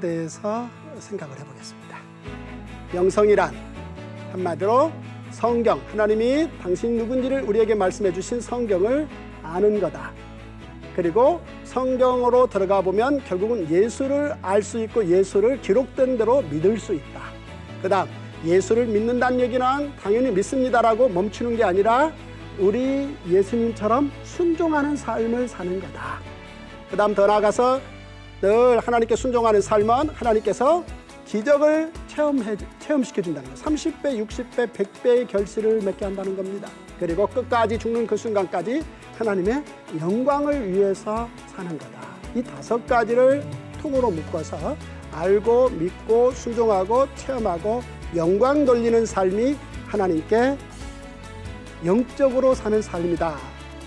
대해서 생각을 해보겠습니다. 영성이란 한마디로 성경, 하나님이 당신 누군지를 우리에게 말씀해 주신 성경을 아는 거다. 그리고 성경으로 들어가 보면 결국은 예수를 알 수 있고 예수를 기록된 대로 믿을 수 있다. 그 다음, 예수를 믿는다는 얘기는 당연히 믿습니다라고 멈추는 게 아니라 우리 예수님처럼 순종하는 삶을 사는 거다. 그 다음 더 나아가서 늘 하나님께 순종하는 삶은 하나님께서 기적을 체험해, 체험시켜 준다는 거예요. 30배, 60배, 100배의 결실을 맺게 한다는 겁니다. 그리고 끝까지 죽는 그 순간까지 하나님의 영광을 위해서 사는 거다. 이 다섯 가지를 통으로 묶어서 알고 믿고 순종하고 체험하고 영광 돌리는 삶이 하나님께 영적으로 사는 삶이다.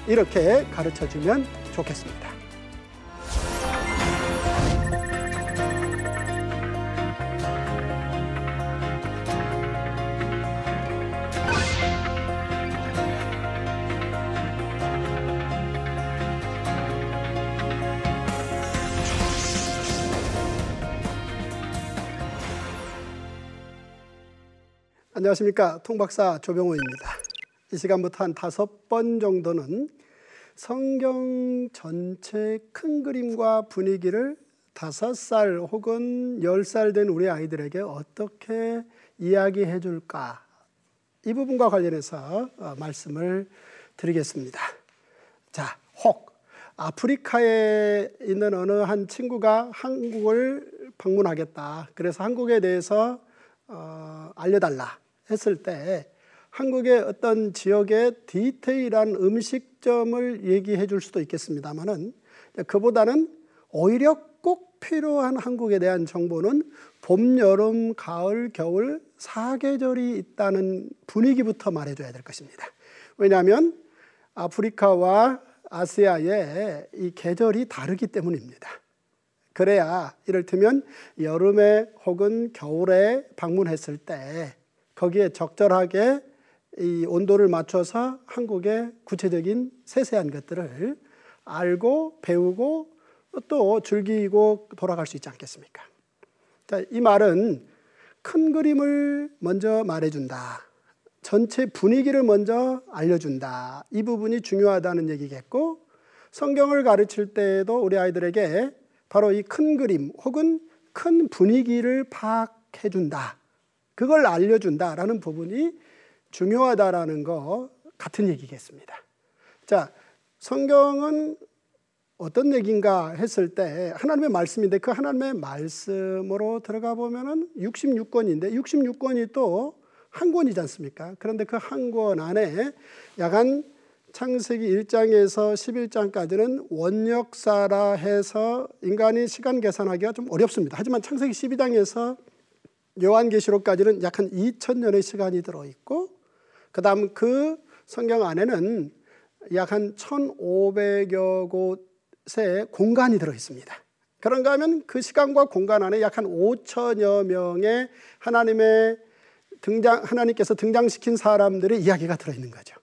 이렇게 가르쳐 주면 좋겠습니다. 안녕하십니까. 통박사 조병호입니다. 이 시간부터 한 다섯 번 정도는 성경 전체 큰 그림과 분위기를 다섯 살 혹은 열 살 된 우리 아이들에게 어떻게 이야기해 줄까? 이 부분과 관련해서 어, 말씀을 드리겠습니다. 자, 혹 아프리카에 있는 어느 한 친구가 한국을 방문하겠다. 그래서 한국에 대해서 어, 알려달라. 했을 때 한국의 어떤 지역의 디테일한 음식점을 얘기해 줄 수도 있겠습니다만은 그보다는 오히려 꼭 필요한 한국에 대한 정보는 봄, 여름, 가을, 겨울 사계절이 있다는 분위기부터 말해줘야 될 것입니다. 왜냐하면 아프리카와 아시아의 이 계절이 다르기 때문입니다. 그래야 이를테면 여름에 혹은 겨울에 방문했을 때 거기에 적절하게 이 온도를 맞춰서 한국의 구체적인 세세한 것들을 알고 배우고 또 즐기고 돌아갈 수 있지 않겠습니까? 자, 이 말은 큰 그림을 먼저 말해준다. 전체 분위기를 먼저 알려준다. 이 부분이 중요하다는 얘기겠고, 성경을 가르칠 때에도 우리 아이들에게 바로 이 큰 그림 혹은 큰 분위기를 파악해준다. 그걸 알려준다라는 부분이 중요하다라는 거 같은 얘기겠습니다. 자, 성경은 어떤 얘기인가 했을 때 하나님의 말씀인데 그 하나님의 말씀으로 들어가 보면은 66권인데 66권이 또 한 권이지 않습니까? 그런데 그 한 권 안에 약간 창세기 1장에서 11장까지는 원역사라 해서 인간이 시간 계산하기가 좀 어렵습니다. 하지만 창세기 12장에서 요한계시록까지는 약 한 2000년의 시간이 들어 있고 그 다음 그 성경 안에는 약 한 1500여 곳의 공간이 들어 있습니다. 그런가 하면 그 시간과 공간 안에 약 한 5천여 명의 하나님의 등장, 하나님께서 등장시킨 사람들의 이야기가 들어 있는 거죠.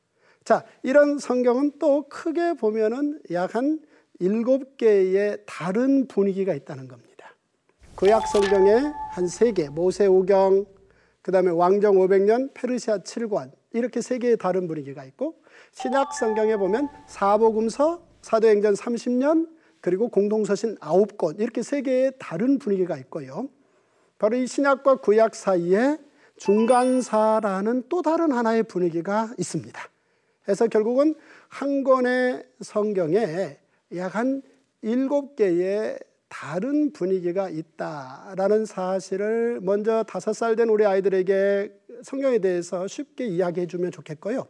자, 이런 성경은 또 크게 보면은 약 한 일곱 개의 다른 분위기가 있다는 겁니다. 구약 성경에 한 세 개, 모세 오경, 그 다음에 왕정 500년, 페르시아 7관 이렇게 세 개의 다른 분위기가 있고 신약 성경에 보면 사복음서, 사도행전 30년, 그리고 공동서신 9권 이렇게 세 개의 다른 분위기가 있고요. 바로 이 신약과 구약 사이에 중간사라는 또 다른 하나의 분위기가 있습니다. 그래서 결국은 한 권의 성경에 약 한 일곱 개의 다른 분위기가 있다라는 사실을 먼저 다섯 살 된 우리 아이들에게 성경에 대해서 쉽게 이야기해 주면 좋겠고요.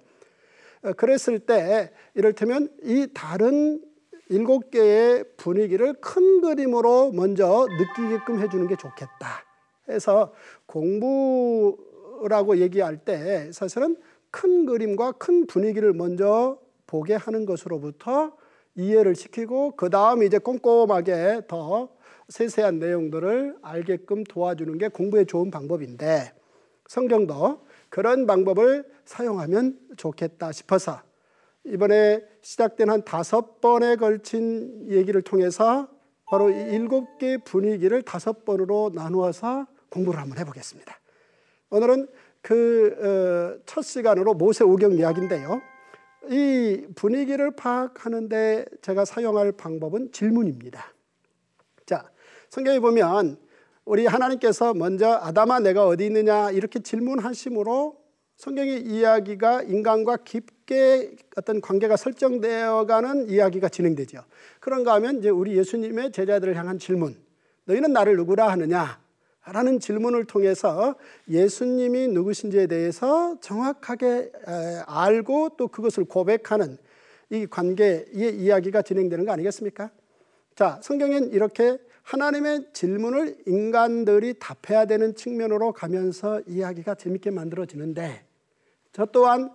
어, 그랬을 때 이를테면 이 다른 일곱 개의 분위기를 큰 그림으로 먼저 느끼게끔 해주는 게 좋겠다. 해서 공부라고 얘기할 때 사실은 큰 그림과 큰 분위기를 먼저 보게 하는 것으로부터 이해를 시키고 그 다음 이제 꼼꼼하게 더 세세한 내용들을 알게끔 도와주는 게 공부에 좋은 방법인데 성경도 그런 방법을 사용하면 좋겠다 싶어서 이번에 시작된 한 다섯 번에 걸친 얘기를 통해서 바로 이 일곱 개 분위기를 다섯 번으로 나누어서 공부를 한번 해보겠습니다. 오늘은 그 첫 시간으로 모세 오경 이야기인데요. 이 분위기를 파악하는데 제가 사용할 방법은 질문입니다. 자, 성경에 보면 우리 하나님께서 먼저 아담아 내가 어디 있느냐 이렇게 질문하심으로 성경의 이야기가 인간과 깊게 어떤 관계가 설정되어 가는 이야기가 진행되죠. 그런가 하면 이제 우리 예수님의 제자들을 향한 질문. 너희는 나를 누구라 하느냐? 라는 질문을 통해서 예수님이 누구신지에 대해서 정확하게 알고 또 그것을 고백하는 이 관계의 이야기가 진행되는 거 아니겠습니까? 자, 성경엔 이렇게 하나님의 질문을 인간들이 답해야 되는 측면으로 가면서 이야기가 재밌게 만들어지는데 저 또한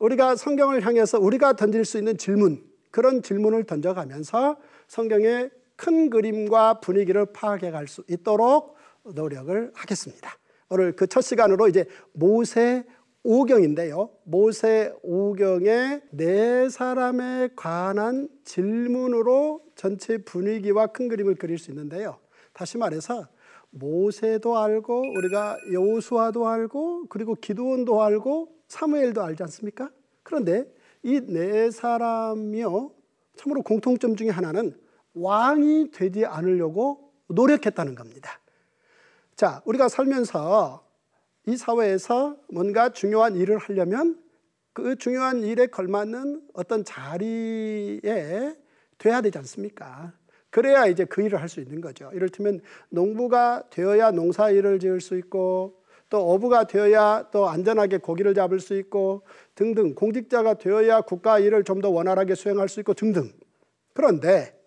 우리가 성경을 향해서 우리가 던질 수 있는 질문, 그런 질문을 던져가면서 성경의 큰 그림과 분위기를 파악해 갈 수 있도록 노력을 하겠습니다. 오늘 그 첫 시간으로 이제 모세 오경인데요. 모세 오경의 네 사람에 관한 질문으로 전체 분위기와 큰 그림을 그릴 수 있는데요. 다시 말해서 모세도 알고 우리가 여호수아도 알고 그리고 기도원도 알고 사무엘도 알지 않습니까? 그런데 이 네 사람이요 참으로 공통점 중에 하나는 왕이 되지 않으려고 노력했다는 겁니다. 자, 우리가 살면서 이 사회에서 뭔가 중요한 일을 하려면 그 중요한 일에 걸맞는 어떤 자리에 돼야 되지 않습니까? 그래야 이제 그 일을 할 수 있는 거죠. 이를테면 농부가 되어야 농사 일을 지을 수 있고 또 어부가 되어야 또 안전하게 고기를 잡을 수 있고 등등 공직자가 되어야 국가 일을 좀 더 원활하게 수행할 수 있고 등등. 그런데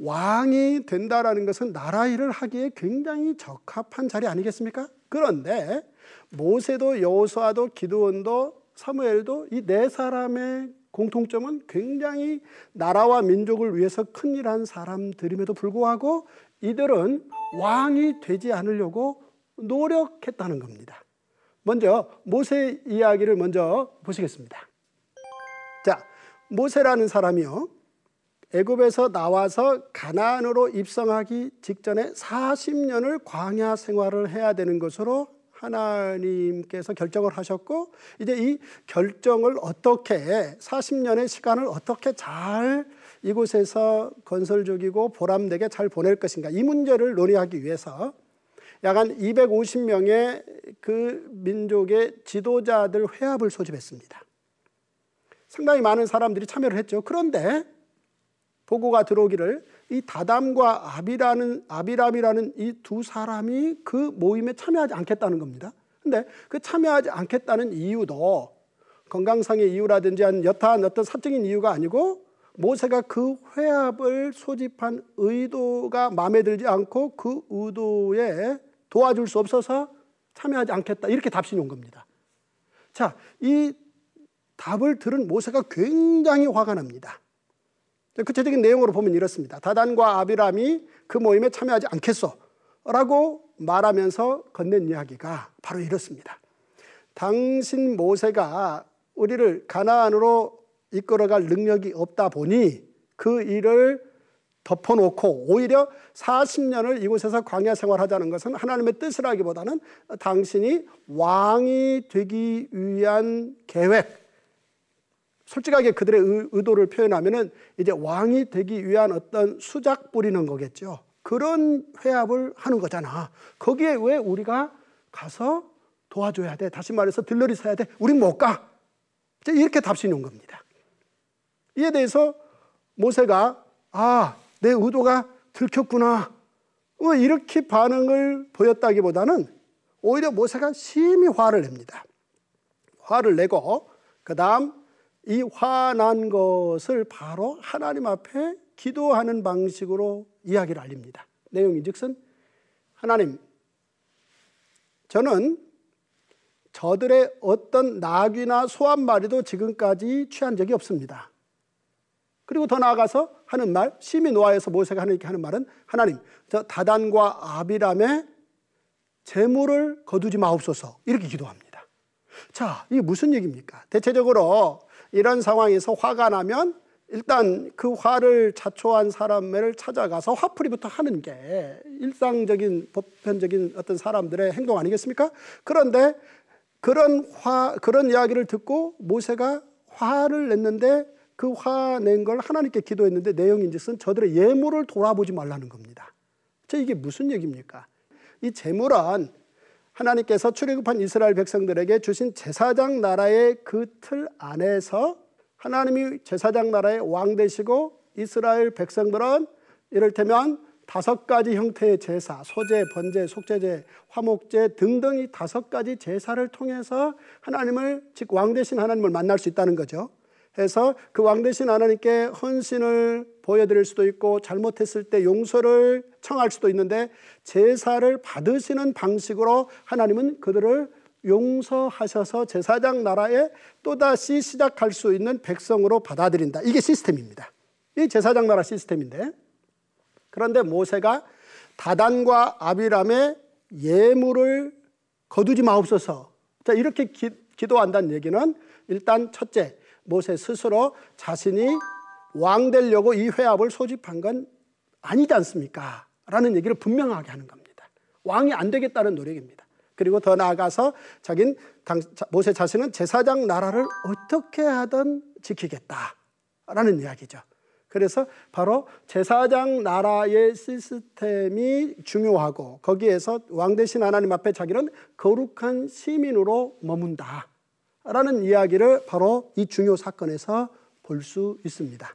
왕이 된다라는 것은 나라 일을 하기에 굉장히 적합한 자리 아니겠습니까? 그런데 모세도 여호수아도 기드온도 사무엘도 이 네 사람의 공통점은 굉장히 나라와 민족을 위해서 큰일 한 사람들임에도 불구하고 이들은 왕이 되지 않으려고 노력했다는 겁니다. 먼저 모세 이야기를 먼저 보시겠습니다. 자, 모세라는 사람이요. 애굽에서 나와서 가나안으로 입성하기 직전에 40년을 광야 생활을 해야 되는 것으로 하나님께서 결정을 하셨고 이제 이 결정을 어떻게 40년의 시간을 어떻게 잘 이곳에서 건설적이고 보람되게 잘 보낼 것인가 이 문제를 논의하기 위해서 약한 250명의 그 민족의 지도자들 회합을 소집했습니다. 상당히 많은 사람들이 참여를 했죠. 그런데 보고가 들어오기를 이 다담과 아비라는 아비람이라는 이 두 사람이 그 모임에 참여하지 않겠다는 겁니다. 근데 그 참여하지 않겠다는 이유도 건강상의 이유라든지 한 여타한 어떤 사적인 이유가 아니고 모세가 그 회합을 소집한 의도가 마음에 들지 않고 그 의도에 도와줄 수 없어서 참여하지 않겠다 이렇게 답신이 온 겁니다. 자, 이 답을 들은 모세가 굉장히 화가 납니다. 구체적인 내용으로 보면 이렇습니다. 다단과 아비람이 그 모임에 참여하지 않겠소. 라고 말하면서 건넨 이야기가 바로 이렇습니다. 당신 모세가 우리를 가나안으로 이끌어갈 능력이 없다 보니 그 일을 덮어놓고 오히려 40년을 이곳에서 광야 생활하자는 것은 하나님의 뜻이라기보다는 당신이 왕이 되기 위한 계획, 솔직하게 그들의 의도를 표현하면은 이제 왕이 되기 위한 어떤 수작 부리는 거겠죠. 그런 회합을 하는 거잖아. 거기에 왜 우리가 가서 도와줘야 돼? 다시 말해서 들러리 서야 돼? 우린 못 가. 이렇게 답신이 온 겁니다. 이에 대해서 모세가 아, 내 의도가 들켰구나. 뭐 이렇게 반응을 보였다기보다는 오히려 모세가 심히 화를 냅니다. 화를 내고 그 다음 이 화난 것을 바로 하나님 앞에 기도하는 방식으로 이야기를 알립니다. 내용이 즉슨 하나님, 저는 저들의 어떤 낙이나 소 한 마리도 지금까지 취한 적이 없습니다. 그리고 더 나아가서 하는 말, 심히 노하여서 모세가 하나님께 하는 말은 하나님, 저 다단과 아비람의 재물을 거두지 마옵소서 이렇게 기도합니다. 자, 이게 무슨 얘기입니까? 대체적으로 이런 상황에서 화가 나면 일단 그 화를 자초한 사람을 찾아가서 화풀이부터 하는 게 일상적인 보편적인 어떤 사람들의 행동 아니겠습니까? 그런데 그런 화 그런 이야기를 듣고 모세가 화를 냈는데 그 화낸 걸 하나님께 기도했는데 내용인즉슨 저들의 예물을 돌아보지 말라는 겁니다. 저 이게 무슨 얘기입니까? 이 재물은 하나님께서 출애굽한 이스라엘 백성들에게 주신 제사장 나라의 그 틀 안에서 하나님이 제사장 나라의 왕 되시고 이스라엘 백성들은 이를테면 다섯 가지 형태의 제사, 소제, 번제, 속제제, 화목제 등등 이 다섯 가지 제사를 통해서 하나님을 즉왕 되신 하나님을 만날 수 있다는 거죠. 해서 그왕 되신 하나님께 헌신을 보여드릴 수도 있고 잘못했을 때 용서를 청할 수도 있는데 제사를 받으시는 방식으로 하나님은 그들을 용서하셔서 제사장 나라에 또다시 시작할 수 있는 백성으로 받아들인다. 이게 시스템입니다. 이 제사장 나라 시스템인데 그런데 모세가 다단과 아비람의 예물을 거두지 마옵소서. 자, 이렇게 기, 기도한다는 얘기는 일단 첫째, 모세 스스로 자신이 왕 되려고 이 회합을 소집한 건 아니지 않습니까? 라는 얘기를 분명하게 하는 겁니다. 왕이 안 되겠다는 노력입니다. 그리고 더 나아가서 자긴 모세 자신은 제사장 나라를 어떻게 하든 지키겠다라는 이야기죠. 그래서 바로 제사장 나라의 시스템이 중요하고 거기에서 왕 대신 하나님 앞에 자기는 거룩한 시민으로 머문다. 라는 이야기를 바로 이 중요 사건에서 볼 수 있습니다.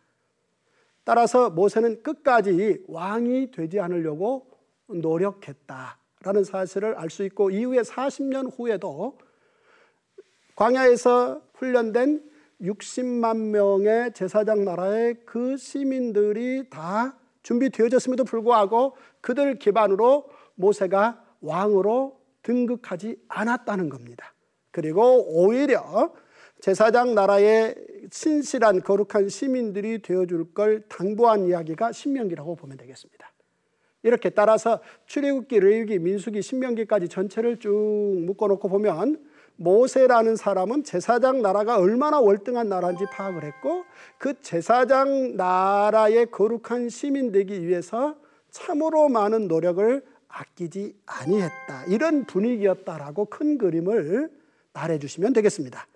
따라서 모세는 끝까지 왕이 되지 않으려고 노력했다. 라는 사실을 알 수 있고 이후에 40년 후에도 광야에서 훈련된 60만 명의 제사장 나라의 그 시민들이 다 준비되어졌음에도 불구하고 그들 기반으로 모세가 왕으로 등극하지 않았다는 겁니다. 그리고 오히려 제사장 나라의 신실한 거룩한 시민들이 되어줄 걸 당부한 이야기가 신명기라고 보면 되겠습니다. 이렇게 따라서 출애굽기, 레위기, 민수기, 신명기까지 전체를 쭉 묶어놓고 보면 모세라는 사람은 제사장 나라가 얼마나 월등한 나라인지 파악을 했고 그 제사장 나라의 거룩한 시민 되기 위해서 참으로 많은 노력을 아끼지 아니했다. 이런 분위기였다라고 큰 그림을 말해 주시면 되겠습니다.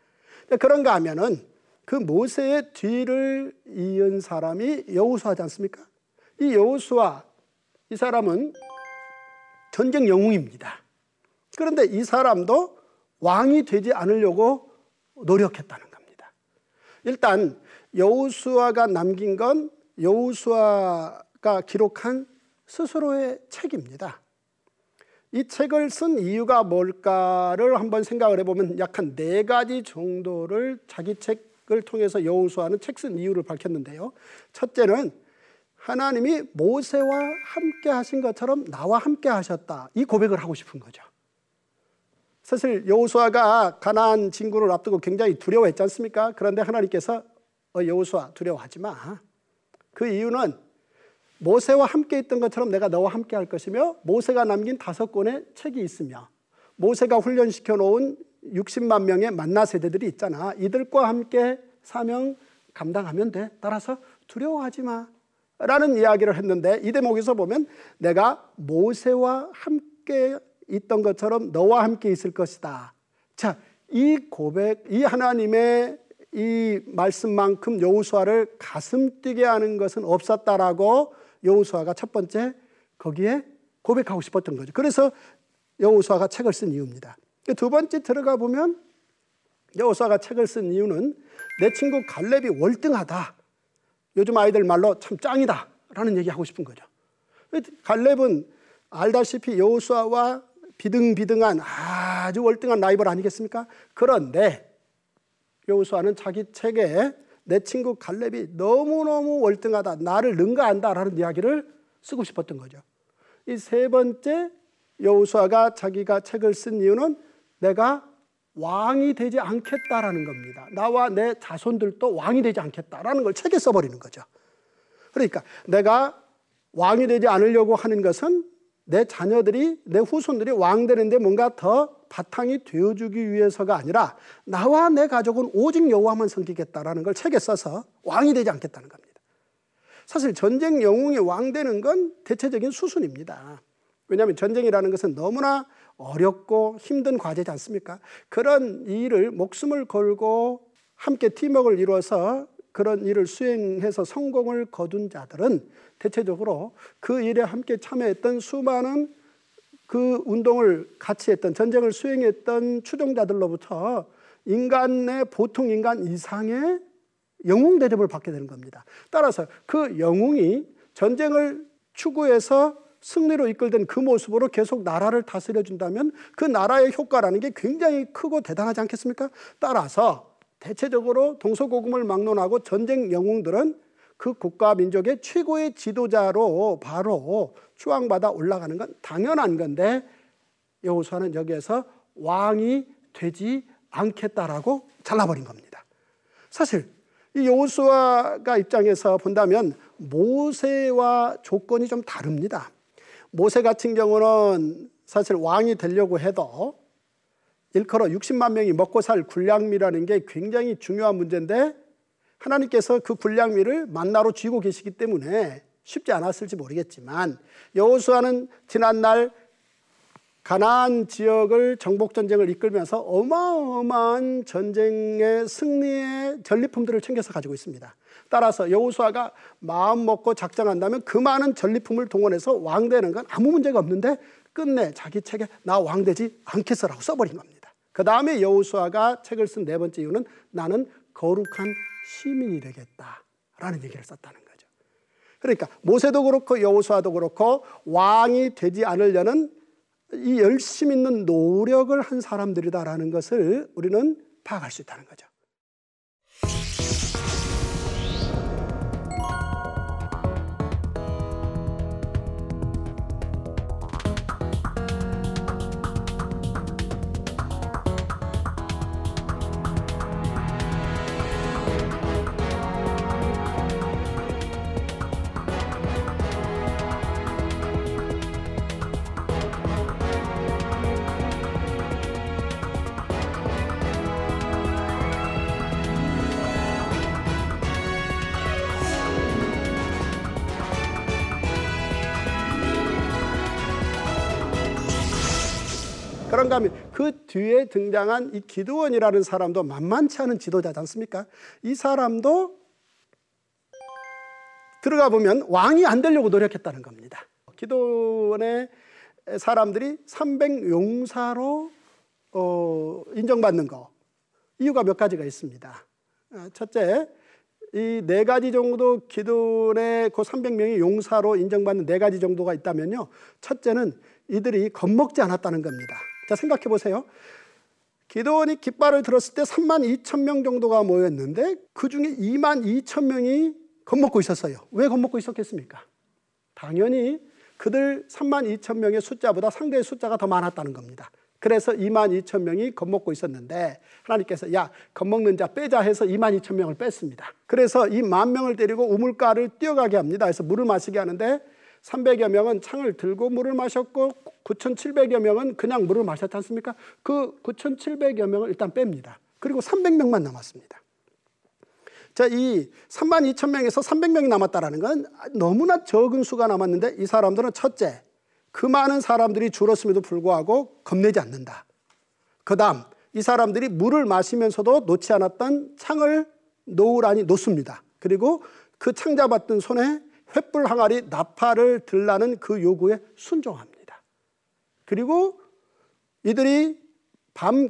그런가 하면은 그 모세의 뒤를 이은 사람이 여호수아지 않습니까? 이 여호수아 이 사람은 전쟁 영웅입니다. 그런데 이 사람도 왕이 되지 않으려고 노력했다는 겁니다. 일단 여호수아가 남긴 건 여호수아가 기록한 스스로의 책입니다. 이 책을 쓴 이유가 뭘까를 한번 생각을 해보면 약 한 네 가지 정도를 자기 책을 통해서 여호수아는 책 쓴 이유를 밝혔는데요. 첫째는 하나님이 모세와 함께 하신 것처럼 나와 함께 하셨다. 이 고백을 하고 싶은 거죠. 사실 여호수아가 가나안 진구를 앞두고 굉장히 두려워했지 않습니까? 그런데 하나님께서 어, 여호수아 두려워하지 마. 그 이유는 모세와 함께 있던 것처럼 내가 너와 함께 할 것이며 모세가 남긴 다섯 권의 책이 있으며 모세가 훈련시켜 놓은 60만 명의 만나 세대들이 있잖아. 이들과 함께 사명 감당하면 돼. 따라서 두려워하지 마. 라는 이야기를 했는데 이 대목에서 보면 내가 모세와 함께 있던 것처럼 너와 함께 있을 것이다. 자, 이 고백, 이 하나님의 이 말씀만큼 여호수아를 가슴 뛰게 하는 것은 없었다라고 여호수아가 첫 번째 거기에 고백하고 싶었던 거죠. 그래서 여호수아가 책을 쓴 이유입니다. 두 번째 들어가 보면 여호수아가 책을 쓴 이유는 내 친구 갈렙이 월등하다. 요즘 아이들 말로 참 짱이다 라는 얘기 하고 싶은 거죠. 갈렙은 알다시피 여호수아와 비등비등한 아주 월등한 라이벌 아니겠습니까? 그런데 여호수아는 자기 책에 내 친구 갈렙이 너무너무 월등하다. 나를 능가한다라는 이야기를 쓰고 싶었던 거죠. 이 세 번째 여호수아가 자기가 책을 쓴 이유는 내가 왕이 되지 않겠다라는 겁니다. 나와 내 자손들도 왕이 되지 않겠다라는 걸 책에 써버리는 거죠. 그러니까 내가 왕이 되지 않으려고 하는 것은 내 자녀들이 내 후손들이 왕 되는데 뭔가 더 바탕이 되어주기 위해서가 아니라 나와 내 가족은 오직 여호와만 섬기겠다라는 걸 책에 써서 왕이 되지 않겠다는 겁니다. 사실 전쟁 영웅이 왕 되는 건 대체적인 수순입니다. 왜냐하면 전쟁이라는 것은 너무나 어렵고 힘든 과제지 않습니까? 그런 일을 목숨을 걸고 함께 팀워크를 이루어서 그런 일을 수행해서 성공을 거둔 자들은 대체적으로 그 일에 함께 참여했던 수많은 그 운동을 같이 했던 전쟁을 수행했던 추종자들로부터 인간의 보통 인간 이상의 영웅 대접을 받게 되는 겁니다. 따라서 그 영웅이 전쟁을 추구해서 승리로 이끌던 그 모습으로 계속 나라를 다스려 준다면 그 나라의 효과라는 게 굉장히 크고 대단하지 않겠습니까? 따라서 대체적으로 동서고금을 막론하고 전쟁 영웅들은 그 국가 민족의 최고의 지도자로 바로 추앙받아 올라가는 건 당연한 건데 여호수아는 여기에서 왕이 되지 않겠다라고 잘라버린 겁니다. 사실 이 여호수아가 입장에서 본다면 모세와 조건이 좀 다릅니다. 모세 같은 경우는 사실 왕이 되려고 해도 일컬어 60만 명이 먹고 살 군량미라는 게 굉장히 중요한 문제인데 하나님께서 그 군량미를 만나로 쥐고 계시기 때문에 쉽지 않았을지 모르겠지만 여호수아는 지난날 가나안 지역을 정복 전쟁을 이끌면서 어마어마한 전쟁의 승리의 전리품들을 챙겨서 가지고 있습니다. 따라서 여호수아가 마음 먹고 작정한다면 그 많은 전리품을 동원해서 왕 되는 건 아무 문제가 없는데 끝내 자기 책에 나 왕 되지 않겠어라고 써버린 겁니다. 그 다음에 여호수아가 책을 쓴 네 번째 이유는 나는 거룩한 시민이 되겠다라는 얘기를 썼다는 거죠. 그러니까 모세도 그렇고 여호수아도 그렇고 왕이 되지 않으려는 이 열심 있는 노력을 한 사람들이다라는 것을 우리는 파악할 수 있다는 거죠. 뒤에 등장한 이 기드원이라는 사람도 만만치 않은 지도자지 않습니까? 이 사람도 들어가 보면 왕이 안 되려고 노력했다는 겁니다. 기도원의 사람들이 300 용사로 어, 인정받는 거 이유가 몇 가지가 있습니다. 어, 첫째, 이 네 가지 정도 기도원의 그 300명이 용사로 인정받는 네 가지 정도가 있다면요. 첫째는 이들이 겁먹지 않았다는 겁니다. 자, 생각해 보세요. 기도원이 깃발을 들었을 때 3만 2천 명 정도가 모였는데 그 중에 2만 2천 명이 겁먹고 있었어요. 왜 겁먹고 있었겠습니까? 당연히 그들 3만 2천 명의 숫자보다 상대의 숫자가 더 많았다는 겁니다. 그래서 2만 2천 명이 겁먹고 있었는데 하나님께서 야 겁먹는 자 빼자 해서 2만 2천 명을 뺐습니다. 그래서 이 만 명을 데리고 우물가를 뛰어가게 합니다. 그래서 물을 마시게 하는데 300여 명은 창을 들고 물을 마셨고 9,700여 명은 그냥 물을 마셨지 않습니까? 그 9,700여 명을 일단 뺍니다. 그리고 300명만 남았습니다. 자, 이 3만 2천 명에서 300명이 남았다라는 건 너무나 적은 수가 남았는데 이 사람들은 첫째, 그 많은 사람들이 줄었음에도 불구하고 겁내지 않는다. 그 다음, 이 사람들이 물을 마시면서도 놓지 않았던 창을 놓으라니 놓습니다. 그리고 그 창 잡았던 손에 횃불 항아리 나팔을 들라는 그 요구에 순종합니다. 그리고 이들이 밤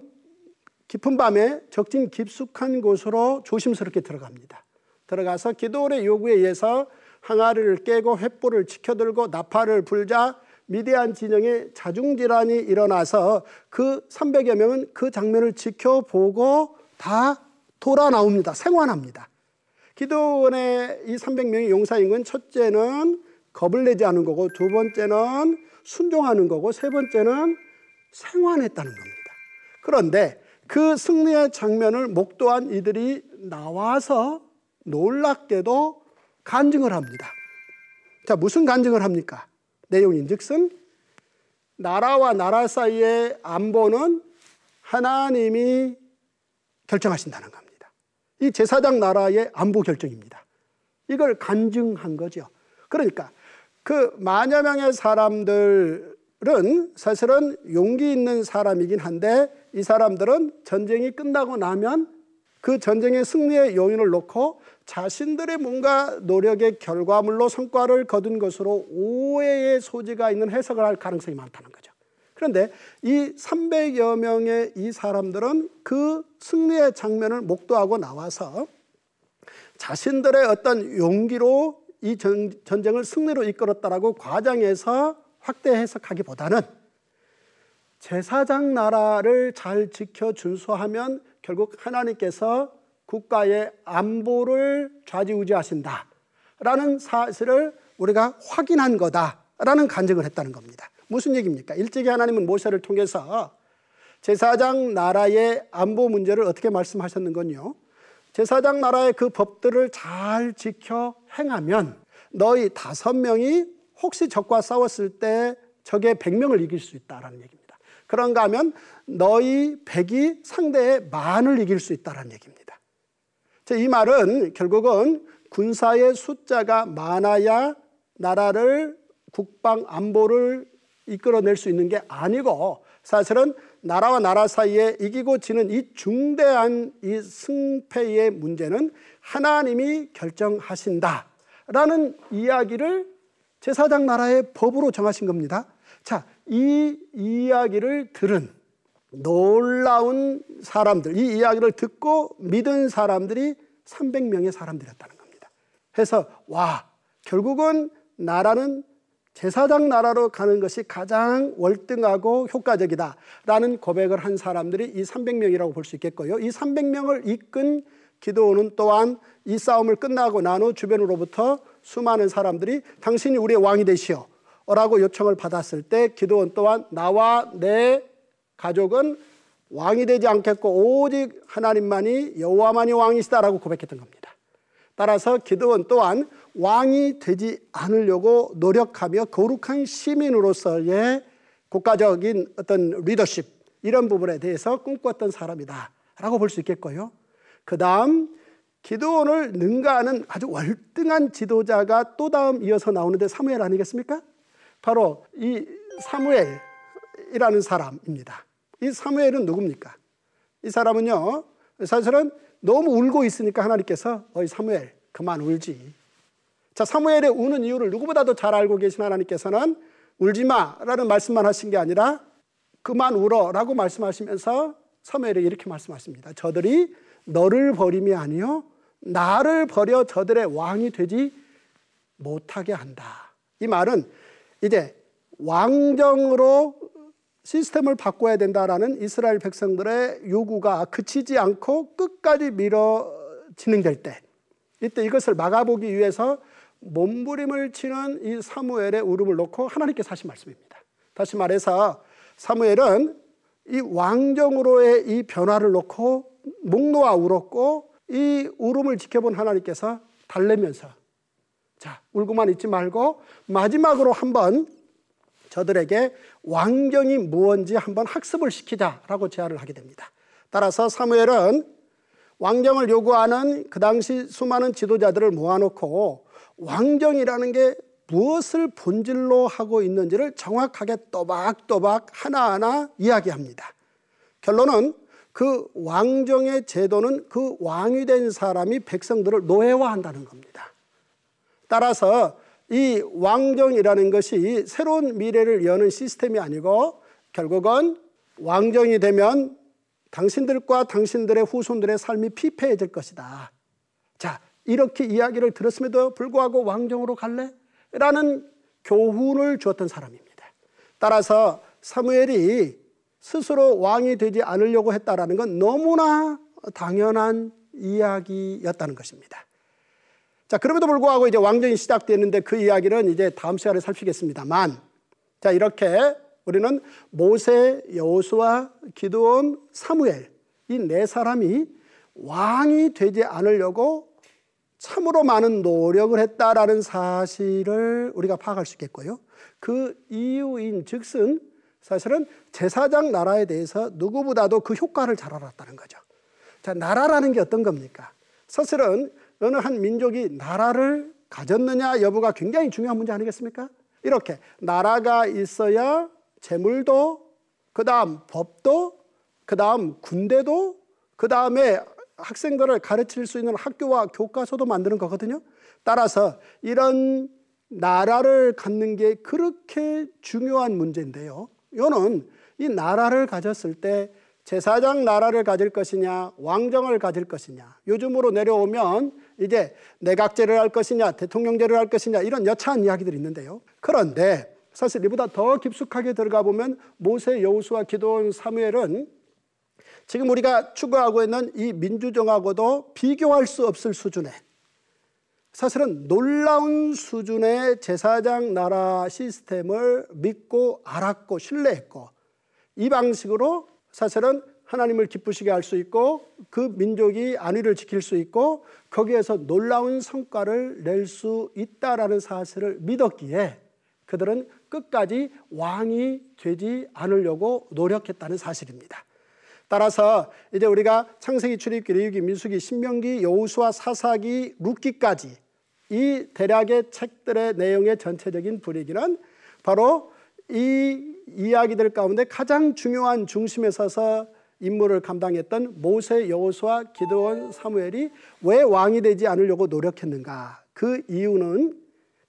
깊은 밤에 적진 깊숙한 곳으로 조심스럽게 들어갑니다. 들어가서 기도원의 요구에 의해서 항아리를 깨고 횃불을 치켜들고 나팔을 불자 미대한 진영에 자중질환이 일어나서 그 300여 명은 그 장면을 지켜보고 다 돌아 나옵니다. 생還합니다. 기도원의 이 300명의 용사인 첫째는 겁을 내지 않은 거고 두 번째는 순종하는 거고 세 번째는 생환했다는 겁니다. 그런데 그 승리의 장면을 목도한 이들이 나와서 놀랍게도 간증을 합니다. 자, 무슨 간증을 합니까? 내용인 즉슨 나라와 나라 사이의 안보는 하나님이 결정하신다는 겁니다. 이 제사장 나라의 안보 결정입니다. 이걸 간증한 거죠. 그러니까 그 만여 명의 사람들은 사실은 용기 있는 사람이긴 한데 이 사람들은 전쟁이 끝나고 나면 그 전쟁의 승리의 요인을 놓고 자신들의 뭔가 노력의 결과물로 성과를 거둔 것으로 오해의 소지가 있는 해석을 할 가능성이 많다는 거죠. 그런데 이 300여 명의 이 사람들은 그 승리의 장면을 목도하고 나와서 자신들의 어떤 용기로 이 전쟁을 승리로 이끌었다라고 과장해서 확대 해석하기보다는 제사장 나라를 잘 지켜 준수하면 결국 하나님께서 국가의 안보를 좌지우지하신다. 라는 사실을 우리가 확인한 거다라는 간증을 했다는 겁니다. 무슨 얘기입니까? 일찍이 하나님은 모세를 통해서 제사장 나라의 안보 문제를 어떻게 말씀하셨는건요. 제사장 나라의 그 법들을 잘 지켜 행하면 너희 다섯 명이 혹시 적과 싸웠을 때 적의 백 명을 이길 수 있다라는 얘기입니다. 그런가 하면 너희 백이 상대의 만을 이길 수 있다라는 얘기입니다. 이 말은 결국은 군사의 숫자가 많아야 나라를 국방 안보를 이끌어낼 수 있는 게 아니고 사실은 나라와 나라 사이에 이기고 지는 이 중대한 이 승패의 문제는 하나님이 결정하신다라는 이야기를 제사장 나라의 법으로 정하신 겁니다. 자, 이 이야기를 들은 놀라운 사람들, 이 이야기를 듣고 믿은 사람들이 300명의 사람들이었다는 겁니다. 해서 와, 결국은 나라는 제사장 나라로 가는 것이 가장 월등하고 효과적이다라는 고백을 한 사람들이 이 300명이라고 볼 수 있겠고요. 이 300명을 이끈 기도원은 또한 이 싸움을 끝나고 난 후 주변으로부터 수많은 사람들이 당신이 우리의 왕이 되시오. 라고 요청을 받았을 때 기도원 또한 나와 내 가족은 왕이 되지 않겠고 오직 하나님만이 여호와만이 왕이시다라고 고백했던 겁니다. 따라서 기도원 또한 왕이 되지 않으려고 노력하며 거룩한 시민으로서의 국가적인 어떤 리더십 이런 부분에 대해서 꿈꿨던 사람이다라고 볼 수 있겠고요. 그 다음 기도원을 능가하는 아주 월등한 지도자가 또 다음 이어서 나오는데 사무엘 아니겠습니까? 바로 이 사무엘이라는 사람입니다. 이 사무엘은 누굽니까? 이 사람은요, 사실은 너무 울고 있으니까 하나님께서 어이 사무엘 그만 울지. 자 사무엘의 우는 이유를 누구보다도 잘 알고 계신 하나님께서는 울지 마라는 말씀만 하신 게 아니라 그만 울어라고 말씀하시면서 사무엘에게 이렇게 말씀하십니다. 저들이 너를 버림이 아니요 나를 버려 저들의 왕이 되지 못하게 한다. 이 말은 이제 왕정으로 시스템을 바꿔야 된다라는 이스라엘 백성들의 요구가 그치지 않고 끝까지 밀어 진행될 때 이때 이것을 막아보기 위해서 몸부림을 치는 이 사무엘의 울음을 놓고 하나님께서 하신 말씀입니다. 다시 말해서 사무엘은 이 왕정으로의 이 변화를 놓고 목 놓아 울었고 이 울음을 지켜본 하나님께서 달래면서 자 울고만 있지 말고 마지막으로 한번 저들에게 왕정이 무언지 한번 학습을 시키자라고 제안을 하게 됩니다. 따라서 사무엘은 왕정을 요구하는 그 당시 수많은 지도자들을 모아놓고 왕정이라는 게 무엇을 본질로 하고 있는지를 정확하게 또박또박 하나하나 이야기합니다. 결론은 그 왕정의 제도는 그 왕이 된 사람이 백성들을 노예화한다는 겁니다. 따라서 이 왕정이라는 것이 새로운 미래를 여는 시스템이 아니고 결국은 왕정이 되면 당신들과 당신들의 후손들의 삶이 피폐해질 것이다. 자, 이렇게 이야기를 들었음에도 불구하고 왕정으로 갈래? 라는 교훈을 주었던 사람입니다. 따라서 사무엘이 스스로 왕이 되지 않으려고 했다라는 건 너무나 당연한 이야기였다는 것입니다. 자, 그럼에도 불구하고 이제 왕정이 시작됐는데 그 이야기는 이제 다음 시간에 살피겠습니다만 자, 이렇게 우리는 모세, 여호수아, 기드온, 사무엘 이 네 사람이 왕이 되지 않으려고 참으로 많은 노력을 했다라는 사실을 우리가 파악할 수 있겠고요. 그 이유인 즉슨 사실은 제사장 나라에 대해서 누구보다도 그 효과를 잘 알았다는 거죠. 자, 나라라는 게 어떤 겁니까? 사실은 어느 한 민족이 나라를 가졌느냐 여부가 굉장히 중요한 문제 아니겠습니까? 이렇게 나라가 있어야 재물도 그다음 법도 그다음 군대도 그다음에 학생들을 가르칠 수 있는 학교와 교과서도 만드는 거거든요. 따라서 이런 나라를 갖는 게 그렇게 중요한 문제인데요. 이거는 이 나라를 가졌을 때 제사장 나라를 가질 것이냐, 왕정을 가질 것이냐. 요즘으로 내려오면 이제 내각제를 할 것이냐, 대통령제를 할 것이냐 이런 여차한 이야기들이 있는데요. 그런데 사실 이보다 더 깊숙하게 들어가 보면 모세, 여호수아, 기도원, 사무엘은 지금 우리가 추구하고 있는 이 민주정하고도 비교할 수 없을 수준의 사실은 놀라운 수준의 제사장 나라 시스템을 믿고 알았고 신뢰했고 이 방식으로 사실은 하나님을 기쁘시게 할 수 있고 그 민족이 안위를 지킬 수 있고 거기에서 놀라운 성과를 낼 수 있다라는 사실을 믿었기에 그들은 끝까지 왕이 되지 않으려고 노력했다는 사실입니다. 따라서 이제 우리가 창세기, 출애굽기, 레위기, 민수기, 신명기, 여호수아, 사사기, 룻기까지 이 대략의 책들의 내용의 전체적인 분위기는 바로 이 이야기들 가운데 가장 중요한 중심에 서서 임무를 감당했던 모세, 여호수아, 기드온, 사무엘이 왜 왕이 되지 않으려고 노력했는가? 그 이유는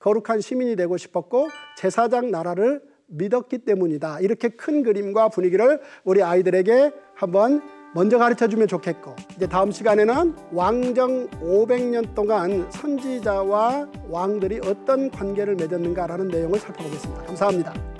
거룩한 시민이 되고 싶었고 제사장 나라를 믿었기 때문이다. 이렇게 큰 그림과 분위기를 우리 아이들에게 한번 먼저 가르쳐 주면 좋겠고 이제 다음 시간에는 왕정 500년 동안 선지자와 왕들이 어떤 관계를 맺었는가라는 내용을 살펴보겠습니다. 감사합니다.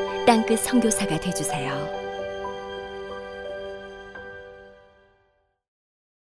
땅끝 성교사가 되주세요